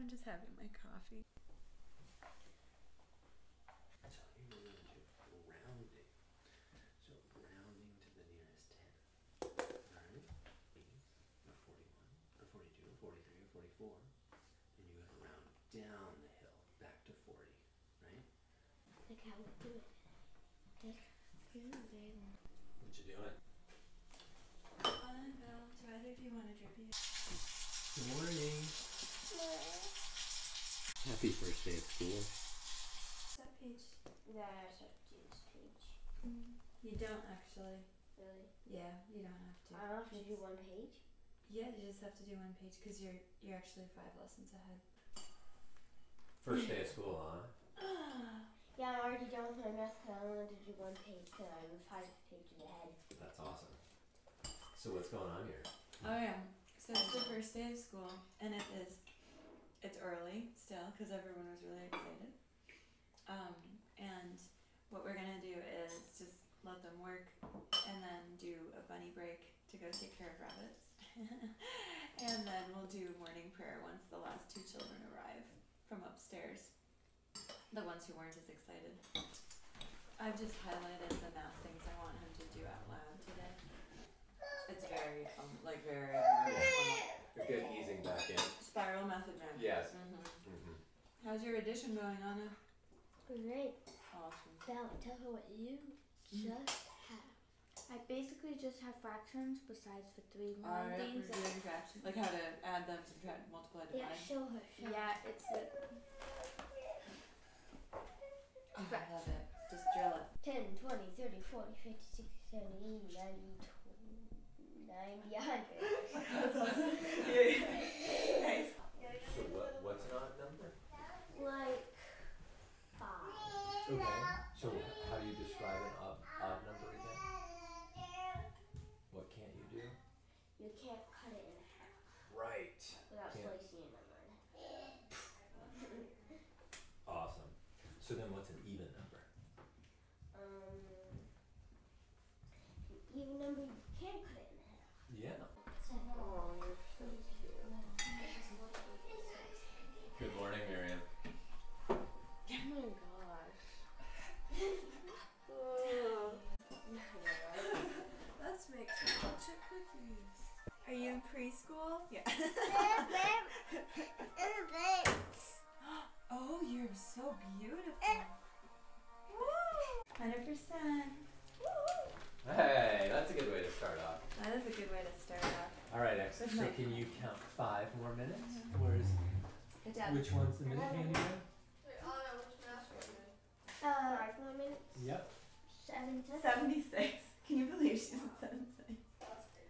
I'm just having my coffee. So here we're gonna do rounding. So rounding to the nearest ten. Alright? Or forty-one, or forty-two, or forty-three, or forty-four. And you gotta round down the hill, back to forty, right? Like how we do it. Like, here's a big one. What you doing? Anna, Val, do either of you want a drippy? Good morning. Happy first day of school. What's that page? There's a juice page. Mm. You don't actually. Really? Yeah, you don't have to. I don't have to do one page. Yeah, you just have to do one page because you're you're actually five lessons ahead. First day of school, huh? Yeah, I'm already done with my math because I only have to do one page because I'm five pages ahead. That's awesome. So what's going on here? Oh yeah. So it's the first day of school, and it is. It's early still because everyone was really excited. Um, and what we're gonna do is just let them work, and then do a bunny break to go take care of rabbits, and then we'll do morning prayer once the last two children arrive from upstairs. The ones who weren't as excited. I've just highlighted the math things I want him to do out loud today. It's very, um, like very. A good easing back in. Spiral method man. Yes. hmm Mm-hmm. How's your addition going, Anna? Great. Awesome. Val, tell her what you just have. I basically just have fractions besides the three more Alright, things. we're doing fractions. Like how to add them, subtract, multiply, Yeah, divide. show her. Show Yeah, it's a Oh, I love it. Just drill it. 10, 20, 30, 40, 50, 60, 70, 90, 90, 100. nice. So what, what's an odd number? like five. Okay. So how do you describe an odd, odd number again? What can't you do? You can't cut it in half Right. without Can't. slicing a number in half. Awesome. So then what's an in preschool? Yeah. oh, you're so beautiful. Hundred percent. Hey, that's a good way to start off. That is a good way to start off. All right, excellent. Good So night. can you count five more minutes? Where's Good job. which one's the minute hand again? Uh, five more minutes. Yep. Seven. Seventy-six. Can you believe she's at seventy-six?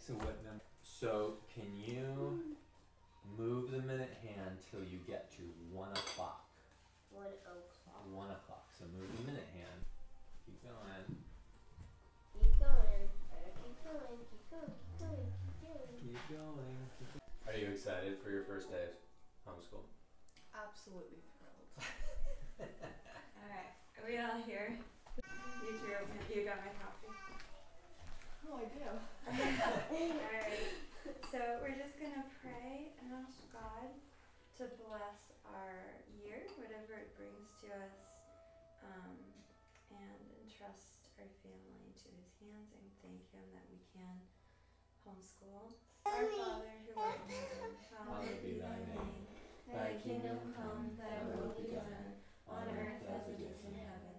So what number? So can you move the minute hand till you get to one o'clock? One o'clock. One o'clock. So move the minute hand. Keep going. Keep going. Keep going. Keep going. Keep going. Keep going. Keep going. Are you excited for your first day of homeschool? Absolutely thrilled. Alright, are we all here? You drew open, you got my copy. Oh, I do. Alright, so we're just gonna pray and ask God to bless our year, whatever it brings to us, um, and entrust our family to His hands and thank Him that we can homeschool. Our Father who art in heaven, hallowed be thy name. Thy kingdom come, thy will be done, on earth as it is in heaven.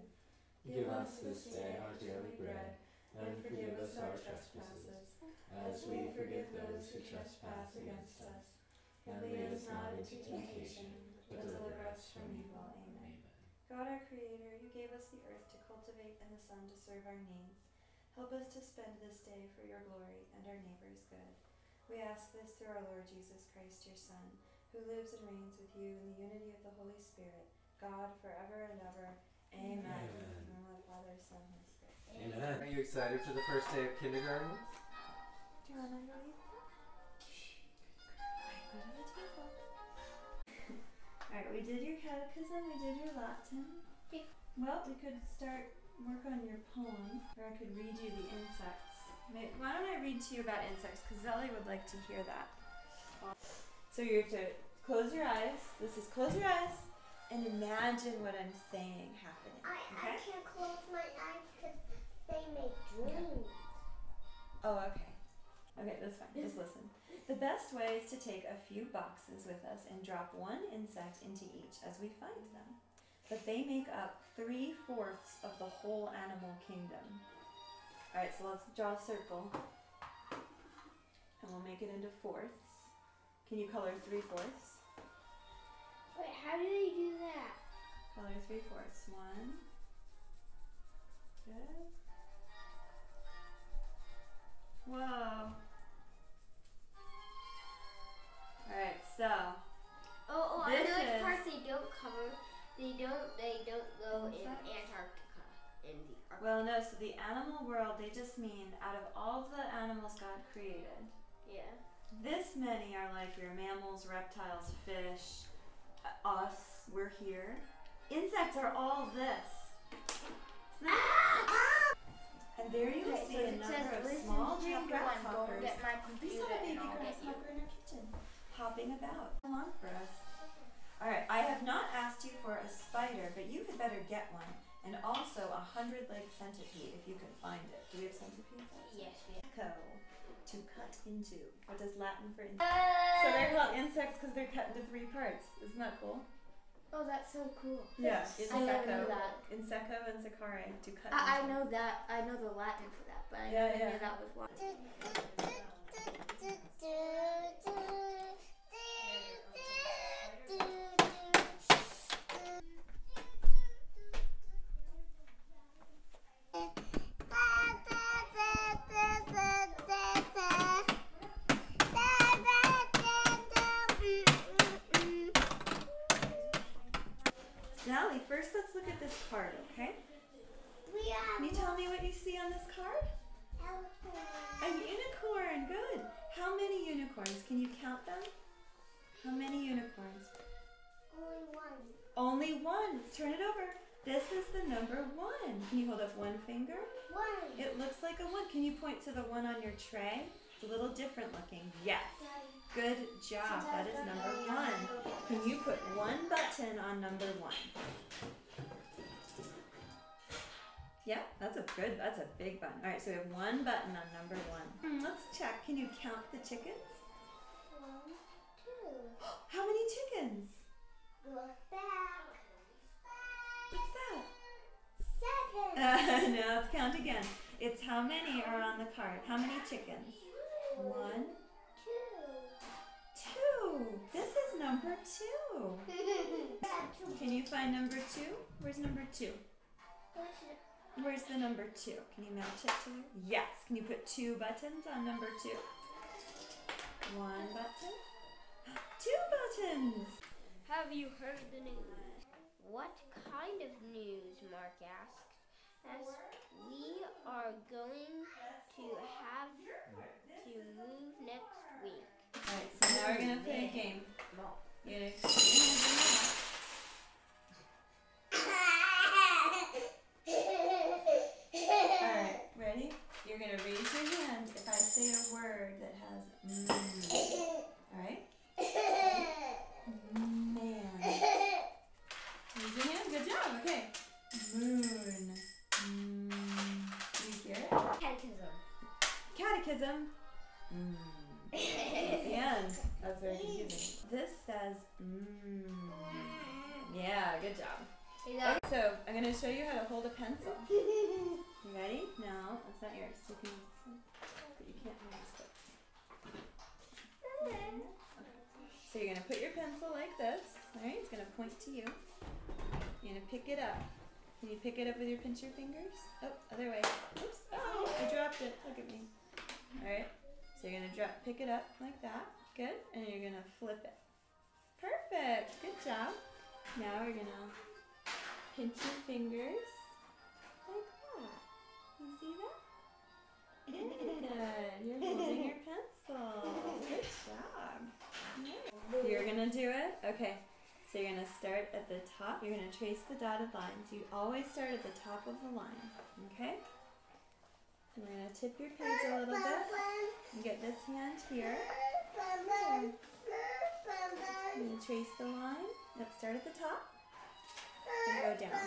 Give us this day our daily bread, and forgive us our trespasses, as we forgive those who trespass against us. And lead us not into temptation, but deliver us from evil. Amen. God our Creator, you gave us the earth to cultivate and the sun to serve our needs. Help us to spend this day for your glory and our neighbor's good. We ask this through our Lord Jesus Christ, your Son, who lives and reigns with you in the unity of the Holy Spirit, God forever and ever. Amen. Amen. In the name of the Father, Son, and Spirit. Amen. Are you excited for the first day of kindergarten? Do you want to go eat? Alright, go the table. Alright, we did your catechism, we did your Latin. Well, we could start work on your poem, or I could read you the insects. May- Why don't I read to you about insects? Because Zelly would like to hear that. So you have to close your eyes. This is close your eyes and imagine what I'm saying happening. I, I can't close my eyes because they make dreams. Oh, okay. Okay, that's fine. Just listen. The best way is to take a few boxes with us and drop one insect into each as we find them. But they make up three fourths of the whole animal kingdom. Alright, so let's draw a circle. And we'll make it into fourths. Can you color three fourths? Wait, how do they do that? Color three fourths. One. Good. Whoa. Alright, so Oh, oh, I know which parts they don't cover. They don't. They don't go in Insects? Antarctica. In the Arctic. Well, no, so the animal world, they just mean out of all the animals God created, yeah. this many are like your mammals, reptiles, fish, uh, us, we're here. Insects are all this. Isn't that- and there you Okay, see a it number of small to jack chapter one, Go grasshoppers. We saw a baby and I'll get you. grasshopper in our kitchen, hopping about. Along for us. Alright, I have not asked you for a spider, but you had better get one. And also a hundred legged centipede if you can find it. Do we have centipedes? Yes, we Co. To cut into. What does Latin for insect? have. Uh, so they're called insects because they're cut into three parts. Isn't that cool? Oh, that's so cool. Yeah. I never knew Insecco. that. Insecco and sacare. To cut I, I know that. I know the Latin for that, but I Yeah, never yeah. knew that was what. okay? Can you tell me what you see on this card? A unicorn, good. How many unicorns? Can you count them? How many unicorns? Only one. Only one. Let's turn it over. This is the number one. Can you hold up one finger? One. It looks like a one. Can you point to the one on your tray? It's a little different looking. Yes. Good job. That is number one. Can you put one button on number one? Yeah, that's a good, that's a big button. All right, so we have one button on number one. Hmm, let's check. Can you count the chickens? One, two. How many chickens? Look back. What's that? Seven. Uh, no, let's count again. It's how many are on the card? How many chickens? One, Two. two. This is number two. Can you find number two? Where's number two? Where's the number two? Can you match it to? Me? Yes. Can you put two buttons on number two? One button. Two buttons. Have you heard the news? What kind of news? Mark asked. As we are going to have to move next week. Alright, so now we're gonna play a game. You say a word that has mm. Alright? Man. Raise your hand. Good job. Okay. Moon. Mm. Do you hear it? Catechism. Catechism. Mm. At the end. That's very confusing. This says mm. Yeah, good job. Okay, so I'm gonna show you how to hold a pencil. You ready? No, that's not yours. You can you can't. So you're gonna put your pencil like this. Alright, it's gonna point to you. You're gonna pick it up. Can you pick it up with your pincher fingers? Oh, other way. Oops. Oh, I dropped it. Look at me. Alright. So you're gonna drop pick it up like that. Good. And you're gonna flip it. Perfect. Good job. Now we're gonna pinch your fingers like that. You see that? Good. You're holding your pencil. Good job. You're gonna do it? Okay. So you're gonna start at the top. You're gonna trace the dotted lines. You always start at the top of the line. Okay? And we're gonna tip your page a little bit. And get this hand here. I'm gonna trace the line. Let's start at the top and go down.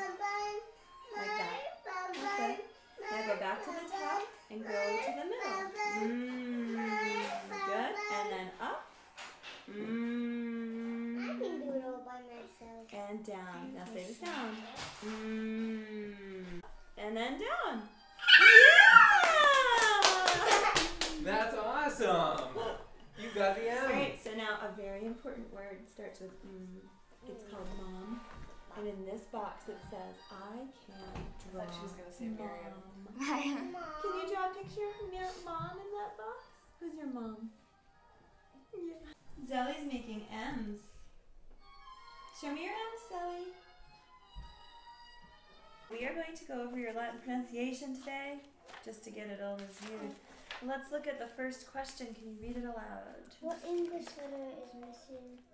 Like that. That's it. Now go back to the top and go to the middle. Mm, good. And then up. Mm, I can do it all by myself. and down. Now say the sound. Mm, and then down. Yeah! That's awesome. You got the M. Alright, so now a very important word starts with mm. It's called mom. And in this box it says, I can draw. thought she was gonna say Miriam. mom. Can you draw a picture of your mom in that box? Who's your mom? Yeah. Zelly's making M's. Show me your M's, Zelly. We are going to go over your Latin pronunciation today, just to get it all reviewed. Let's look at the first question. Can you read it aloud? What English letter is missing from the Latin?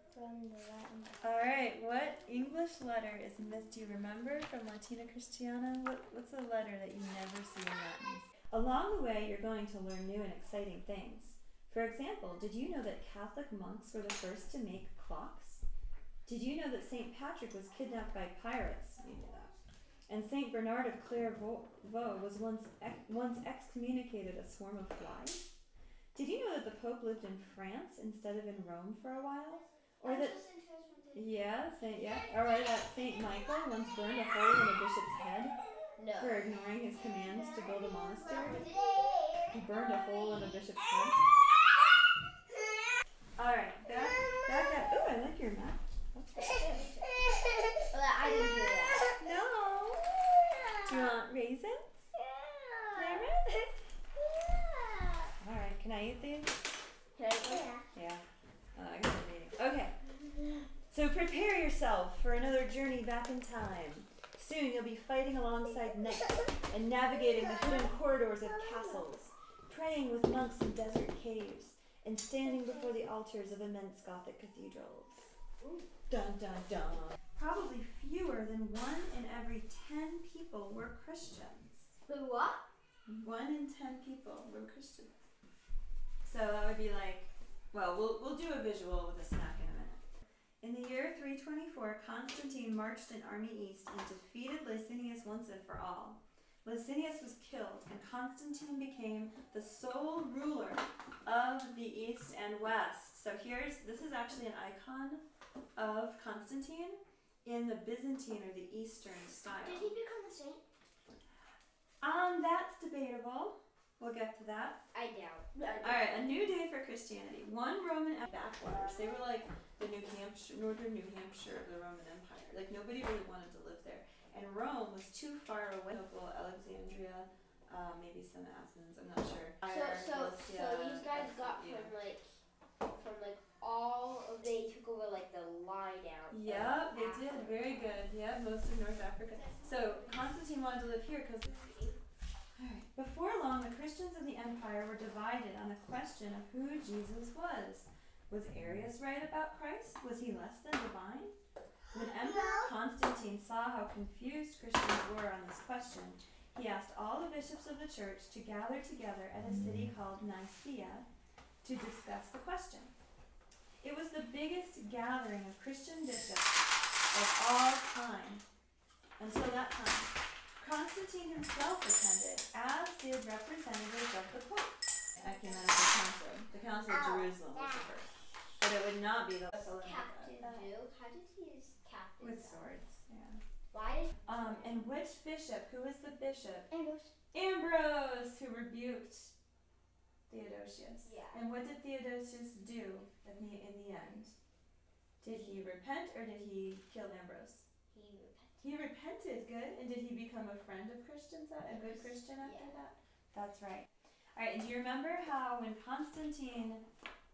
All right. What English letter is missed? Do you remember from Latina Christiana? What, what's a letter that you never see in Latin? Along the way, you're going to learn new and exciting things. For example, did you know that Catholic monks were the first to make clocks? Did you know that St. Patrick was kidnapped by pirates? You that. And St. Bernard of Clairvaux was once, ex- once excommunicated a swarm of flies? Did you know that the Pope lived in France instead of in Rome for a while? Or that yeah, Saint yeah. Or that Saint Michael once burned a hole in a bishop's head No. for ignoring his commands to build a monastery. He burned a hole in a bishop's head. Alright, back back up. Ooh, I like your map. That's good. Well, I didn't do that. No. Do you want raisins? Yeah. Alright, can I eat these? Can I go? Yeah. Oh, I got a meeting. Okay. So prepare yourself for another journey back in time. Soon you'll be fighting alongside knights and navigating the hidden corridors of castles, praying with monks in desert caves, and standing before the altars of immense Gothic cathedrals. Dun dun dun. Probably fewer than one in every ten people were Christians. Who what? One in ten people were Christians. So that would be like, well, we'll we'll do a visual with a snack in a minute. In the year 324, Constantine marched an army east and defeated Licinius once and for all. Licinius was killed, and Constantine became the sole ruler of the east and west. So here's this is actually an icon of Constantine in the Byzantine or the Eastern style. Did he become a saint? Um, that's debatable. We'll get to that. I doubt. All right, a new day for Christianity. One Roman backwaters. They were like the New Hampshire, northern New Hampshire of the Roman Empire. Like nobody really wanted to live there, and Rome was too far away. Alexandria, uh, maybe some Athens. I'm not sure. So, so, so these guys got yeah. from like, from like all of they took over like the lie down. of Yep, they did. Very good. Yeah, most of North Africa. So Constantine wanted to live here because. Before long, the Christians of the empire were divided on the question of who Jesus was. Was Arius right about Christ? Was he less than divine? When Emperor Constantine saw how confused Christians were on this question, he asked all the bishops of the church to gather together at a city called Nicaea to discuss the question. It was the biggest gathering of Christian bishops of all time until that time. Constantine himself attended, as did representatives of the Pope. Ecumenical Council. The Council of Jerusalem was the first. But it would not be the Captain Thessalonica. How did he use captain? With swords, yeah. Why did Um, and which bishop, who was the bishop? Ambrose? Ambrose, who rebuked Theodosius. Yeah. And what did Theodosius do in the, in the end? Did he repent or did he kill Ambrose? He repented. Good. And did he become a friend of Christians, a a good Christian after Yeah. that? That's right. All right, and do you remember how when Constantine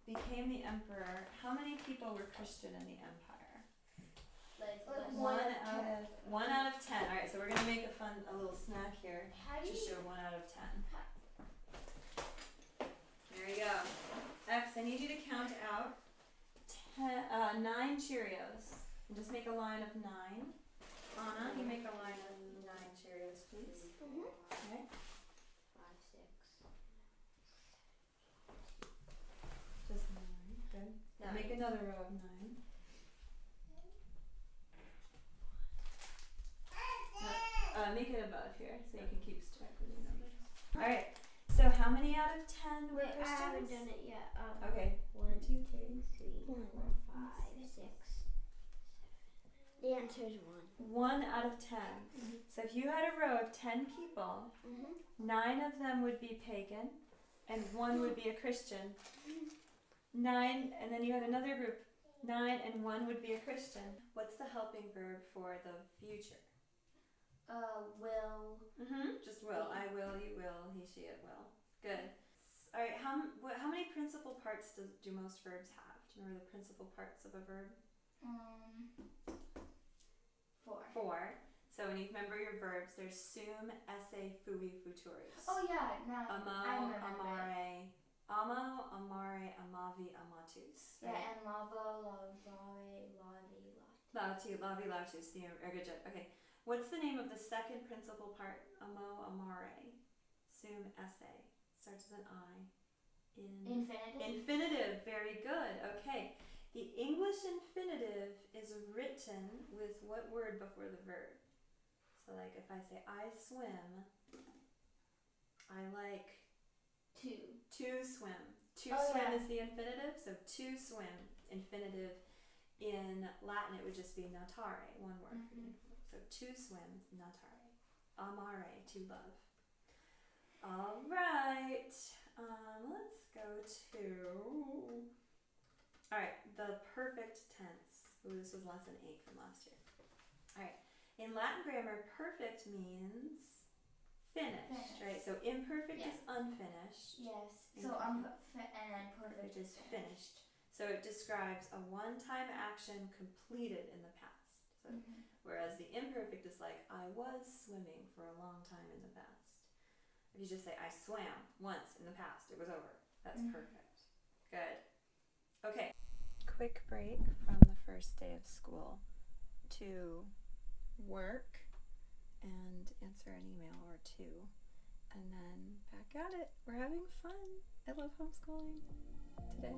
became the emperor, how many people were Christian in the empire? Like, Like like One One of out of one out of ten. All right, so we're gonna make a fun, a little snack here how do to you show one out of ten. There you go. X, I need you to count out ten, uh, nine Cheerios. And just make a line of nine. Anna, you make a line of nine Cheerios, please? Mm-hmm. Okay. Five, six. Just nine. Good. Nine. Make another row of nine. Uh, uh make it above here so you can keep track of the numbers. All right. So how many out of ten were Wait, I haven't done it yet. Um, okay. One, two, three, three, four, five, six. The answer is one. One out of 10 Mhm. So if you had a row of ten people, Mm-hmm. nine of them would be pagan, and one would be a Christian. Nine, and then you had another group, nine and one would be a Christian. What's the helping verb for the future? Uh, will. Mm-hmm. Just will. I will. You will. He, she, it will. Good. All right. How m- what, How many principal parts do, do most verbs have? Do you remember the principal parts of a verb? Um, four. Four. So when you remember your verbs, there's sum, esse, fui, futurus. Oh yeah, now I Amo, remember it. amare, amo, amare, amavi, amatus. Yeah, Right? and lava, lavare, lavi, lat. Lauti, lavi, lautus. The ergajet. Okay. What's the name of the second principal part? Amo, amare, sum, esse. Starts with an I. In. Infinitive. Infinitive, very good. Okay. The English infinitive is written with what word before the verb? So, like if I say, I swim, I like Two. to swim. To Oh, swim yeah. is the infinitive, so to swim, infinitive. In Latin, it would just be natare, one word Mhm. So to swim, natare. Amare, to love. All right. Um, let's go to. All right, the perfect tense. Ooh, this was lesson eight from last year. All right. In Latin grammar, perfect means finished, Finished. right? So imperfect Yeah. is unfinished. Yes. So I'm and perfect is finished. So it describes a one-time action completed in the past. So, Mhm. whereas the imperfect is like I was swimming for a long time in the past. If you just say I swam once in the past, it was over. That's Mhm. perfect. Good. Okay. Quick break from the first day of school to work and answer an email or two and then back at it. We're having fun. I love homeschooling today.